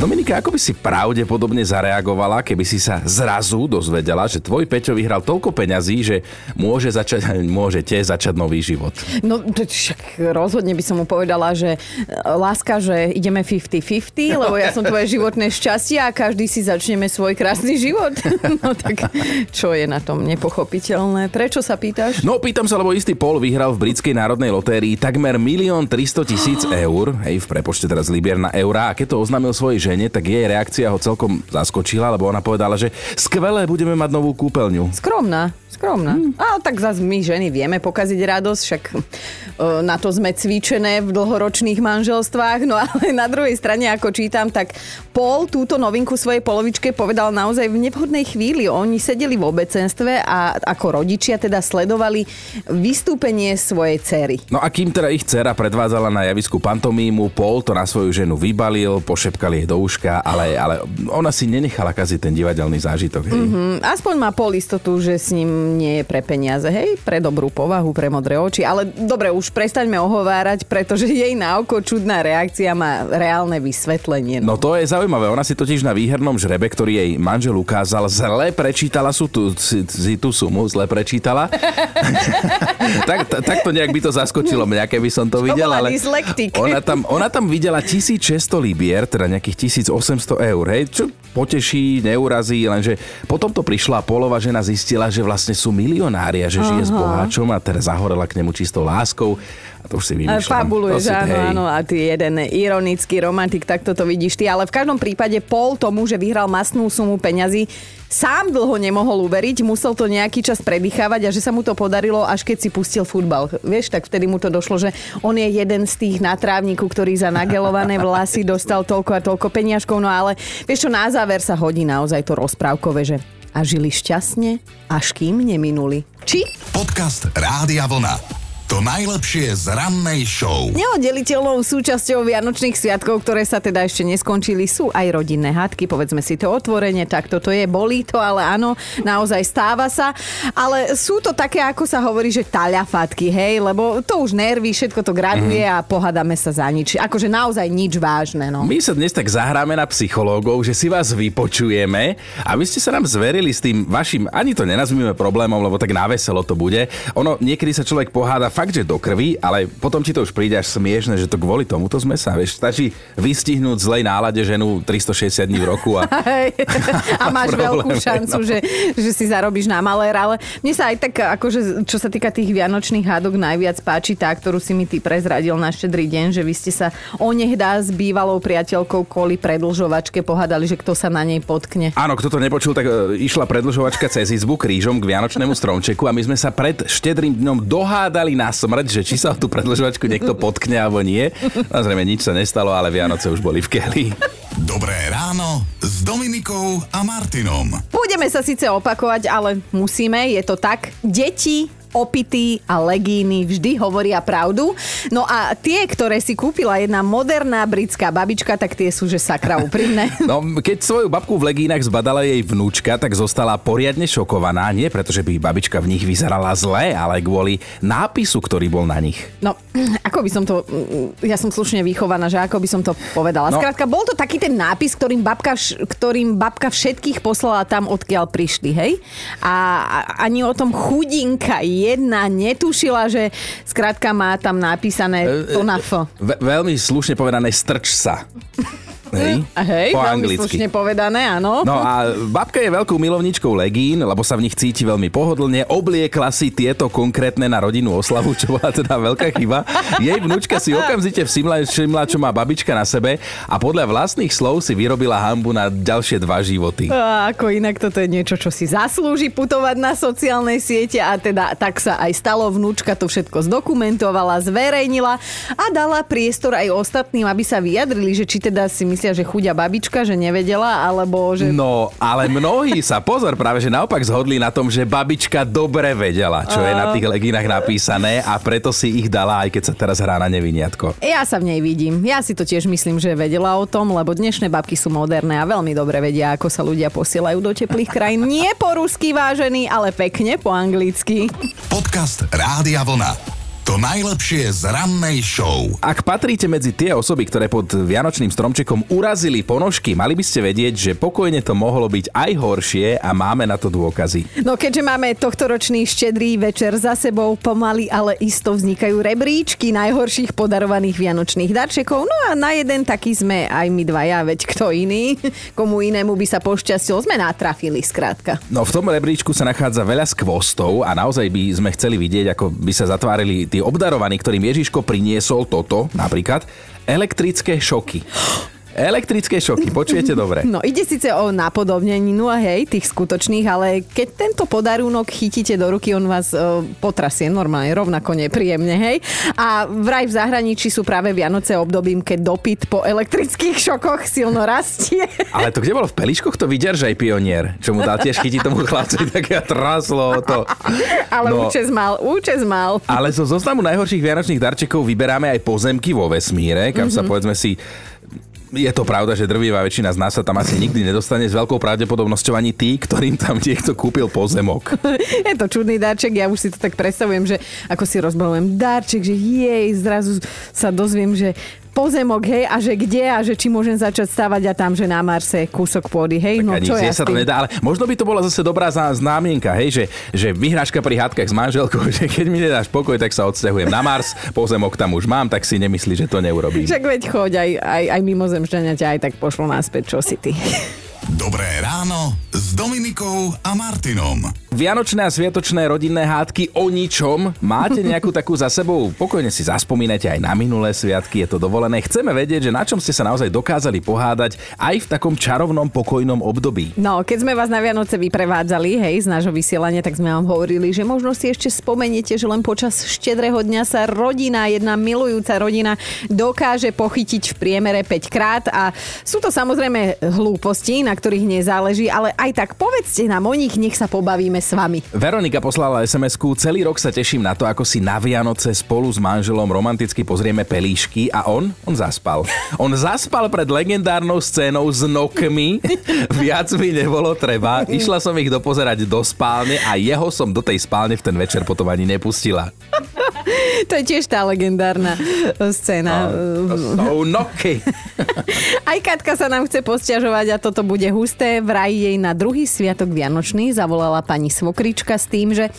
Dominika, ako by si pravdepodobne zareagovala, keby si sa zrazu dozvedela, že tvoj Peťo vyhral toľko peňazí, že môže začať, môžete začať nový život? No však rozhodne by som mu povedala, že e, láska, že ideme 50-50, lebo ja som tvoje životné šťastie a každý si začneme svoj krásny život. No tak čo je na tom nepochopiteľné? Prečo sa pýtaš? No pýtam sa, lebo istý Paul vyhral v britskej národnej lotérii takmer 1 300 tisíc eur, hej, v prepočte teraz libier na eurá a keď to oznámil svojej žene, tak jej reakcia ho celkom zaskočila, lebo ona povedala, že skvelé, budeme mať novú kúpeľňu. Skromná, skromná. Hmm. A tak zase my ženy vieme pokaziť radosť, však e, na to sme cvičené v dlhoročných manželstvách, no ale na druhej strane, ako čítam, tak Paul túto novinku svojej polovičke povedal naozaj v nevhodnej chvíli. Oni sedeli v obecenstve a ako rodičia teda sledovali vystúpenie svojej cery. No a kým teda ich dcera predvádzala na javisku pantomímu, Paul to na svoju ženu vybalil, pošepkali jej do uška, ale, ale ona si nenechala kaziť ten divadelný zážitok. Hej. Mm, aspoň má Paul istotu, že s ním nie je pre peniaze, hej, pre dobrú povahu, pre modré oči. Ale dobre, už prestaňme ohovárať, pretože jej na oko čudná reakcia má reálne vysvetlenie. No to je zaujímavé. Ona si totiž na výhernom žrebe, ktorý jej manžel ukázal, zle prečítala sú tú, si, tú sumu, zle prečítala. tak, tak to nejak by to zaskočilo mňa, keby som to videl. ale ona, tam, ona tam videla 1600 libier, teda nejakých 1800 eur, hej, čo poteší, neurazí, lenže potom to prišla Polova žena zistila, že vlastne sú milionári a že Aha. žije s boháčom a teraz zahorela k nemu čistou láskou a to už si vymýšľam. Fabuluješ, áno, áno, a ty jeden ironický romantik, tak toto vidíš ty, ale v každom prípade Pol tomu, že vyhral masnú sumu peňazí, sám dlho nemohol uveriť, musel to nejaký čas predýchávať a že sa mu to podarilo, až keď si pustil futbal. Vieš, tak vtedy mu to došlo, že on je jeden z tých na trávniku, ktorý za nagelované vlasy dostal toľko a toľko peniažkov, no ale vieš čo, na záver sa hodí naozaj to rozprávkové, že a žili šťastne, až kým neminuli. Či? Podcast Rádia Vlna. To najlepšie z rannej show. Neoddeliteľnou súčasťou Vianočných sviatkov, ktoré sa teda ešte neskončili, sú aj rodinné hádky. Povedzme si to otvorene, tak toto je, bolí to, ale áno, naozaj stáva sa. Ale sú to také, ako sa hovorí, že taľafatky, hej, lebo to už nerví, všetko to graduje mm. a pohádame sa za nič. Akože naozaj nič vážne, no. My sa dnes tak zahráme na psychológov, že si vás vypočujeme a vy ste sa nám zverili s tým vašim, ani to nenazvíme problémom, lebo tak na veselo to bude. Ono, niekedy sa človek poháda fakt, že do krvi, ale potom ti to už príde až smiešne, že to kvôli tomuto sme sa, vieš, stačí vystihnúť zlej nálade ženu 360 dní v roku a... a máš problém, veľkú šancu, no. že, že si zarobíš na malér, ale mne sa aj tak, akože, čo sa týka tých vianočných hádok, najviac páči tá, ktorú si mi ty prezradil na štedrý deň, že vy ste sa onehdá s bývalou priateľkou kvôli predlžovačke pohádali, že kto sa na nej potkne. Áno, kto to nepočul, tak e, išla predlžovačka cez izbu krížom k vianočnému stromčeku a my sme sa pred štedrým dňom dohádali na smrť, že či sa tú predlžovačku niekto potkne alebo nie. Samozrejme, nič sa nestalo, ale Vianoce už boli v keli. Dobré ráno s Dominikou a Martinom. Budeme sa síce opakovať, ale musíme, je to tak. Deti opity a legíny vždy hovoria pravdu. No a tie, ktoré si kúpila jedna moderná britská babička, tak tie sú, že sakra úprimné. No, keď svoju babku v legínach zbadala jej vnúčka, tak zostala poriadne šokovaná. Nie preto, že by babička v nich vyzerala zle, ale kvôli nápisu, ktorý bol na nich. No, ako by som to... Ja som slušne vychovaná, že ako by som to povedala. No. Skrátka, bol to taký ten nápis, ktorým babka, ktorým babka všetkých poslala tam, odkiaľ prišli, hej? A ani o tom chudinka jedna netušila, že skrátka má tam napísané e, to na F. veľmi slušne povedané strč sa. Hej, hej po anglicky. povedané, áno. No a babka je veľkou milovničkou legín, lebo sa v nich cíti veľmi pohodlne. Obliekla si tieto konkrétne na rodinnú oslavu, čo bola teda veľká chyba. Jej vnúčka si okamžite všimla, všimla, čo má babička na sebe a podľa vlastných slov si vyrobila hambu na ďalšie dva životy. A ako inak toto je niečo, čo si zaslúži putovať na sociálnej siete a teda tak sa aj stalo. Vnúčka to všetko zdokumentovala, zverejnila a dala priestor aj ostatným, aby sa vyjadrili, že či teda si myslí, myslia, že chudia babička, že nevedela, alebo že... No, ale mnohí sa, pozor, práve že naopak zhodli na tom, že babička dobre vedela, čo je na tých leginách napísané a preto si ich dala, aj keď sa teraz hrá na neviniatko. Ja sa v nej vidím. Ja si to tiež myslím, že vedela o tom, lebo dnešné babky sú moderné a veľmi dobre vedia, ako sa ľudia posielajú do teplých krajín. Nie po rusky vážený, ale pekne po anglicky. Podcast Rádia Vlna. To najlepšie z rannej show. Ak patríte medzi tie osoby, ktoré pod Vianočným stromčekom urazili ponožky, mali by ste vedieť, že pokojne to mohlo byť aj horšie a máme na to dôkazy. No keďže máme tohtoročný štedrý večer za sebou, pomaly ale isto vznikajú rebríčky najhorších podarovaných vianočných darčekov. No a na jeden taký sme aj my dvaja, veď kto iný, komu inému by sa pošťastilo, sme natrafili skrátka. No v tom rebríčku sa nachádza veľa skvostov a naozaj by sme chceli vidieť, ako by sa zatvárili tí obdarovaní, ktorým Ježiško priniesol toto, napríklad, elektrické šoky. Elektrické šoky, počujete dobre. No ide síce o napodobneninu a hej, tých skutočných, ale keď tento podarunok chytíte do ruky, on vás uh, potrasie normálne, rovnako nepríjemne, hej. A vraj v zahraničí sú práve Vianoce obdobím, keď dopyt po elektrických šokoch silno rastie. Ale to kde bolo v Peliškoch to aj pionier, čo mu dal tiež chytiť tomu chlapcovi, tak ja traslo to. Ale no, účes mal, účes mal. Ale zo zoznamu najhorších vianočných darčekov vyberáme aj pozemky vo vesmíre, kam mm-hmm. sa mhm. povedzme si je to pravda, že drvivá väčšina z nás sa tam asi nikdy nedostane s veľkou pravdepodobnosťou ani tí, ktorým tam niekto kúpil pozemok. je to čudný darček, ja už si to tak predstavujem, že ako si rozbalujem darček, že jej, zrazu sa dozviem, že pozemok, hej, a že kde a že či môžem začať stavať a tam, že na Marse kúsok pôdy, hej, tak no čo ja sa to nedá, ale možno by to bola zase dobrá známienka, hej, že, že vyhráška pri hádkach s manželkou, že keď mi nedáš pokoj, tak sa odsťahujem na Mars, pozemok tam už mám, tak si nemyslí, že to neurobím. Však veď choď, aj, aj, aj mimozemšťania ťa aj tak pošlo naspäť, čo si ty. Dobré ráno s Dominikou a Martinom. Vianočné a sviatočné rodinné hádky o ničom. Máte nejakú takú za sebou? Pokojne si zaspomínate aj na minulé sviatky, je to dovolené. Chceme vedieť, že na čom ste sa naozaj dokázali pohádať aj v takom čarovnom pokojnom období. No, keď sme vás na Vianoce vyprevádzali, hej, z nášho vysielania, tak sme vám hovorili, že možno si ešte spomeniete, že len počas štedrého dňa sa rodina, jedna milujúca rodina dokáže pochytiť v priemere 5 krát a sú to samozrejme hlúposti, na ktorých nezáleží, ale aj tak povedzte nám o nich, nech sa pobavíme s vami. Veronika poslala sms Celý rok sa teším na to, ako si na Vianoce spolu s manželom romanticky pozrieme pelíšky a on, on zaspal. On zaspal pred legendárnou scénou s nokmi. Viac mi nebolo treba. Išla som ich dopozerať do spálne a jeho som do tej spálne v ten večer potom ani nepustila. to je tiež tá legendárna scéna. No, noky. Aj Katka sa nám chce posťažovať a toto bude husté. Vraj jej na druhý sviatok Vianočný zavolala pani svokrička s tým, že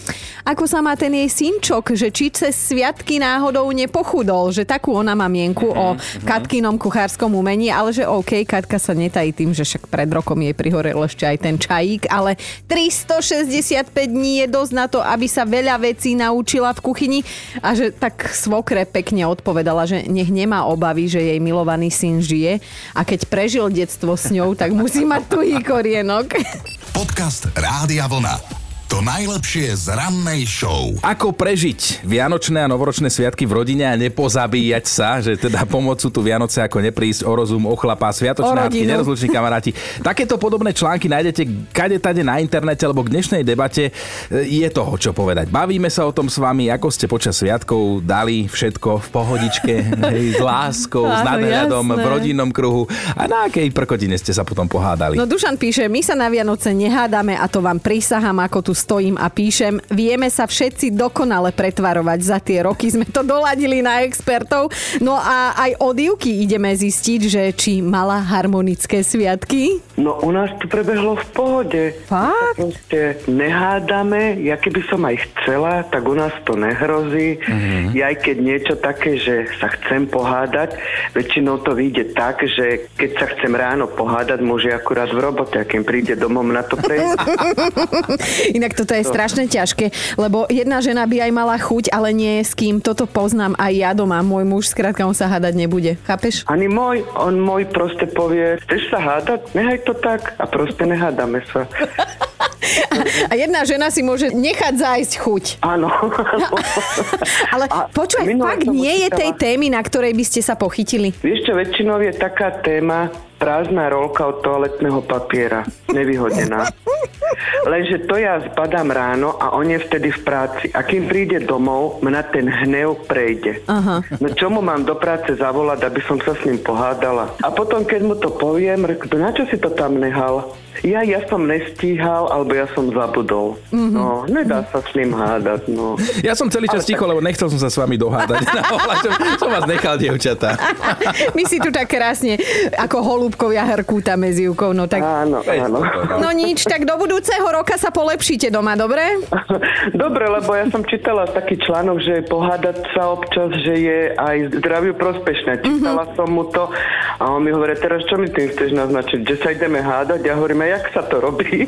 ako sa má ten jej synčok, že či cez sviatky náhodou nepochudol, že takú ona má mienku o mhm. Katkinom kuchárskom umení, ale že OK, Katka sa netají tým, že však pred rokom jej prihorel ešte aj ten čajík, ale 365 dní je dosť na to, aby sa veľa vecí naučila v kuchyni a že tak svokre pekne odpovedala, že nech nemá obavy, že jej milovaný syn žije a keď prežil detstvo s ňou, tak musí mať tuhý korienok. Podcast Rádia Vlna. To najlepšie z rannej show. Ako prežiť Vianočné a novoročné sviatky v rodine a nepozabíjať sa, že teda pomôcu tu Vianoce ako neprísť o rozum, o chlapa, sviatočné hádky, nerozluční kamaráti. Takéto podobné články nájdete kade tade na internete, lebo k dnešnej debate je toho čo povedať. Bavíme sa o tom s vami, ako ste počas sviatkov dali všetko v pohodičke, hej, s láskou, s nadhľadom, v rodinnom kruhu a na akej prkotine ste sa potom pohádali. No Dušan píše, my sa na Vianoce nehádame a to vám prisahám, ako tu stojím a píšem. Vieme sa všetci dokonale pretvarovať. Za tie roky sme to doladili na expertov. No a aj od Ivky ideme zistiť, že či mala harmonické sviatky. No u nás to prebehlo v pohode. Fakt? Proste nehádame. Ja keby som aj chcela, tak u nás to nehrozí. Mm-hmm. Ja aj keď niečo také, že sa chcem pohádať, väčšinou to vyjde tak, že keď sa chcem ráno pohádať, môže akurát v robote, a keď príde domov na to prejsť. Inak toto je strašne ťažké, lebo jedna žena by aj mala chuť, ale nie s kým. Toto poznám aj ja doma. Môj muž skrátka on sa hádať nebude. Chápeš? Ani môj, on môj proste povie, chceš sa hádať? Nehaj to tak a proste nehádame sa. A jedna žena si môže nechať zájsť chuť. Áno. Ale počuj, fakt nie je tej témy, na ktorej by ste sa pochytili. Vieš čo, väčšinou je taká téma, prázdna rolka od toaletného papiera, nevyhodená. Lenže to ja zbadám ráno a on je vtedy v práci. A kým príde domov, mňa ten hnev prejde. Aha. No čo mu mám do práce zavolať, aby som sa s ním pohádala? A potom, keď mu to poviem, rekl, na čo si to tam nehal? Ja, ja som nestíhal, alebo ja som zabudol. Mm-hmm. No, nedá sa s ním hádať, no. Ja som celý čas ticho, lebo nechcel som sa s vami dohádať. som vás nechal, dievčatá. My si tu tak krásne ako holúbkovia hrkútame s Jukou, no tak... Áno, áno. No nič, tak do budúceho roka sa polepšíte doma, dobre? Dobre, lebo ja som čítala taký článok, že pohádať sa občas, že je aj zdraviu prospešné. Čítala mm-hmm. som mu to a on mi hovorí, teraz čo mi tým chceš naznačiť, že sa ideme hádať? Ja hovorím, jak sa to robí?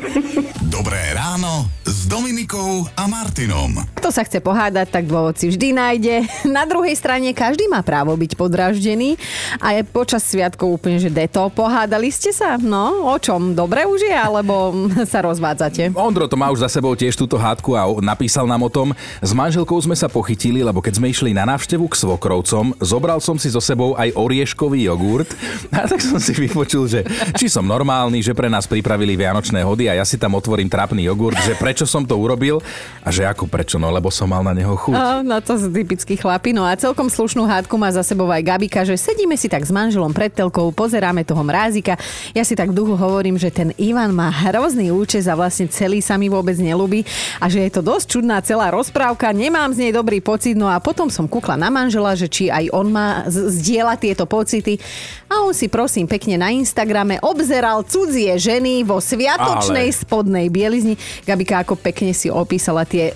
Dobré ráno s Dominikou a Martinom. Kto sa chce pohádať, tak dôvod si vždy nájde. Na druhej strane každý má právo byť podráždený a je počas sviatkov úplne, že deto. Pohádali ste sa? No, o čom? Dobre už je, alebo sa rozvádzate? Ondro to má už za sebou tiež túto hádku a napísal nám o tom. S manželkou sme sa pochytili, lebo keď sme išli na návštevu k svokrovcom, zobral som si so sebou aj orieškový jogurt a tak som si vypočul, že či som normálny, že pre nás pripravili vianočné hody a ja si tam otvorím trapný jogurt, že prečo som to urobil a že ako prečo, no lebo som mal na neho chuť. No, no to sú typickí chlapi. No a celkom slušnú hádku má za sebou aj Gabika, že sedíme si tak s manželom pred telkou, pozeráme toho mrázika. Ja si tak v duchu hovorím, že ten Ivan má hrozný účes a vlastne celý sa mi vôbec nelúbi a že je to dosť čudná celá rozprávka, nemám z nej dobrý pocit, no a potom som kúkla na manžela, že či aj on má zdieľa tieto pocity a on si prosím pekne na Instagrame obzeral cudzie ženy vo sviatočnej Ale... spodnej bielizni. Gabika ako pekne si opísala tie...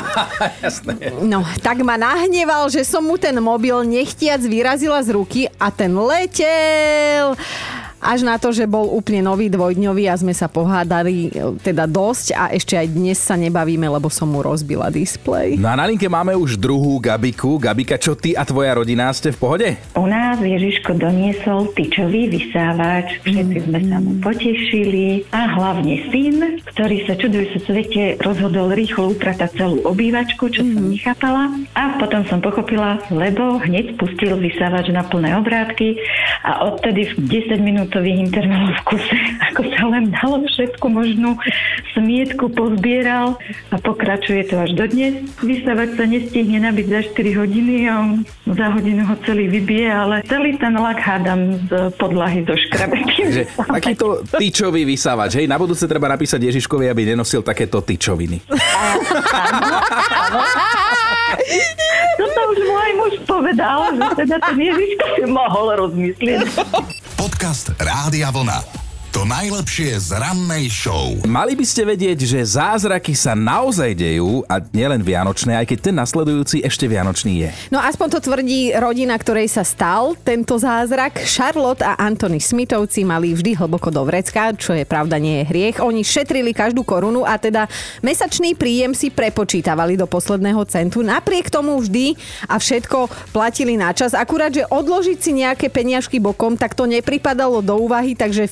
Jasné. No, tak ma nahneval, že som mu ten mobil nechtiac vyrazila z ruky a ten letel až na to, že bol úplne nový dvojdňový a sme sa pohádali e, teda dosť a ešte aj dnes sa nebavíme, lebo som mu rozbila displej. No a na linke máme už druhú Gabiku. Gabika, čo ty a tvoja rodina ste v pohode? U nás Ježiško doniesol tyčový vysávač, všetci sme sa mu potešili a hlavne syn, ktorý sa čudujúce svete rozhodol rýchlo upratať celú obývačku, čo mm. som mhm. nechápala a potom som pochopila, lebo hneď spustil vysávač na plné obrátky a odtedy v 10 minút minútových intervalov v kuse, ako sa len dalo všetku možnú smietku pozbieral a pokračuje to až do dnes. Vysávať sa nestihne nabiť za 4 hodiny a on za hodinu ho celý vybije, ale celý ten lak hádam z podlahy do škrabeky. Takýto tyčový vysávač, hej, na budúce treba napísať Ježiškovi, aby nenosil takéto tyčoviny. Toto už môj muž povedal, že teda ten Ježiško si mohol rozmyslieť. Podcast Rádia Vlna. To najlepšie z rannej show. Mali by ste vedieť, že zázraky sa naozaj dejú a nielen vianočné, aj keď ten nasledujúci ešte vianočný je. No aspoň to tvrdí rodina, ktorej sa stal tento zázrak. Charlotte a Anthony Smithovci mali vždy hlboko do vrecka, čo je pravda nie je hriech. Oni šetrili každú korunu a teda mesačný príjem si prepočítavali do posledného centu. Napriek tomu vždy a všetko platili na čas. Akurát, že odložiť si nejaké peniažky bokom, tak to nepripadalo do úvahy, takže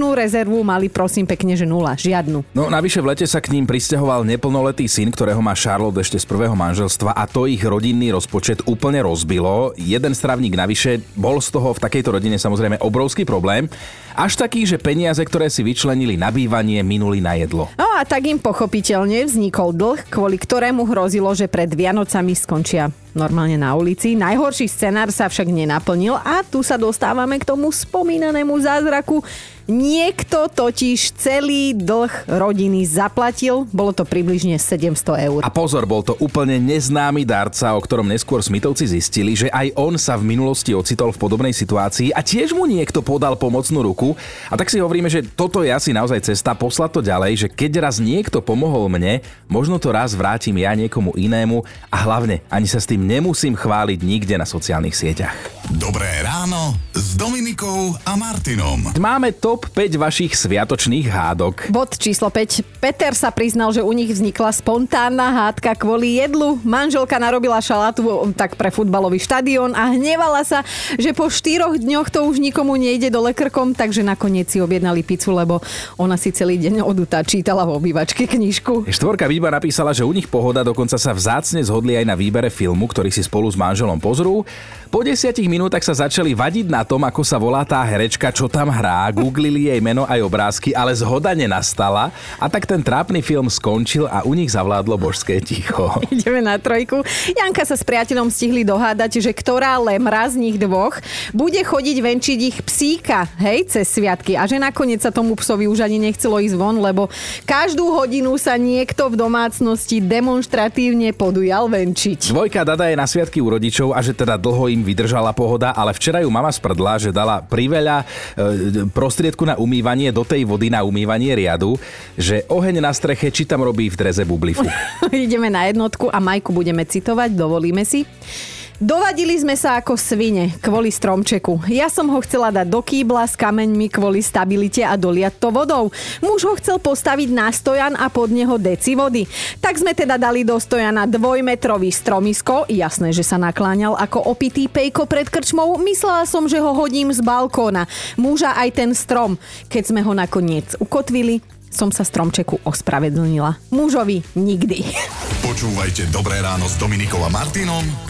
finančnú rezervu mali prosím pekne, že nula, žiadnu. No navyše v lete sa k ním pristahoval neplnoletý syn, ktorého má Charlotte ešte z prvého manželstva a to ich rodinný rozpočet úplne rozbilo. Jeden stravník navyše bol z toho v takejto rodine samozrejme obrovský problém. Až taký, že peniaze, ktoré si vyčlenili na bývanie, minuli na jedlo. No a tak im pochopiteľne vznikol dlh, kvôli ktorému hrozilo, že pred Vianocami skončia normálne na ulici. Najhorší scenár sa však nenaplnil a tu sa dostávame k tomu spomínanému zázraku. Niekto totiž celý dlh rodiny zaplatil, bolo to približne 700 eur. A pozor, bol to úplne neznámy darca, o ktorom neskôr Smitovci zistili, že aj on sa v minulosti ocitol v podobnej situácii a tiež mu niekto podal pomocnú ruku. A tak si hovoríme, že toto je asi naozaj cesta poslať to ďalej, že keď raz niekto pomohol mne, možno to raz vrátim ja niekomu inému a hlavne ani sa s tým nemusím chváliť nikde na sociálnych sieťach. Dobré ráno s Dominikou a Martinom. Máme top 5 vašich sviatočných hádok. Bod číslo 5. Peter sa priznal, že u nich vznikla spontánna hádka kvôli jedlu. Manželka narobila šalátu tak pre futbalový štadión a hnevala sa, že po štyroch dňoch to už nikomu nejde dole krkom, takže nakoniec si objednali pizzu, lebo ona si celý deň odutá čítala v obývačke knižku. Štvorka výba napísala, že u nich pohoda dokonca sa vzácne zhodli aj na výbere filmu, ktorý si spolu s manželom pozrú. Po desiatich minútach sa začali vadiť na tom, ako sa volá tá herečka, čo tam hrá, googlili jej meno aj obrázky, ale zhoda nenastala a tak ten trápny film skončil a u nich zavládlo božské ticho. Ideme na trojku. Janka sa s priateľom stihli dohádať, že ktorá lemra z nich dvoch bude chodiť venčiť ich psíka, hej, cez sviatky. A že nakoniec sa tomu psovi už ani nechcelo ísť von, lebo každú hodinu sa niekto v domácnosti demonstratívne podujal venčiť. Dvojka Dada je na sviatky u rodičov a že teda dlho im vydržala pohoda, ale včera ju mama sprdla, že dala priveľa e, prostriedku na umývanie do tej vody na umývanie riadu, že oheň na streche či tam robí v dreze bublifu. Ideme na jednotku a Majku budeme citovať, dovolíme si. Dovadili sme sa ako svine kvôli stromčeku. Ja som ho chcela dať do kýbla s kameňmi kvôli stabilite a doliať to vodou. Muž ho chcel postaviť na stojan a pod neho deci vody. Tak sme teda dali do stojana dvojmetrový stromisko. Jasné, že sa nakláňal ako opitý pejko pred krčmou. Myslela som, že ho hodím z balkóna. Muža aj ten strom. Keď sme ho nakoniec ukotvili, som sa stromčeku ospravedlnila. Mužovi nikdy. Počúvajte Dobré ráno s Dominikom a Martinom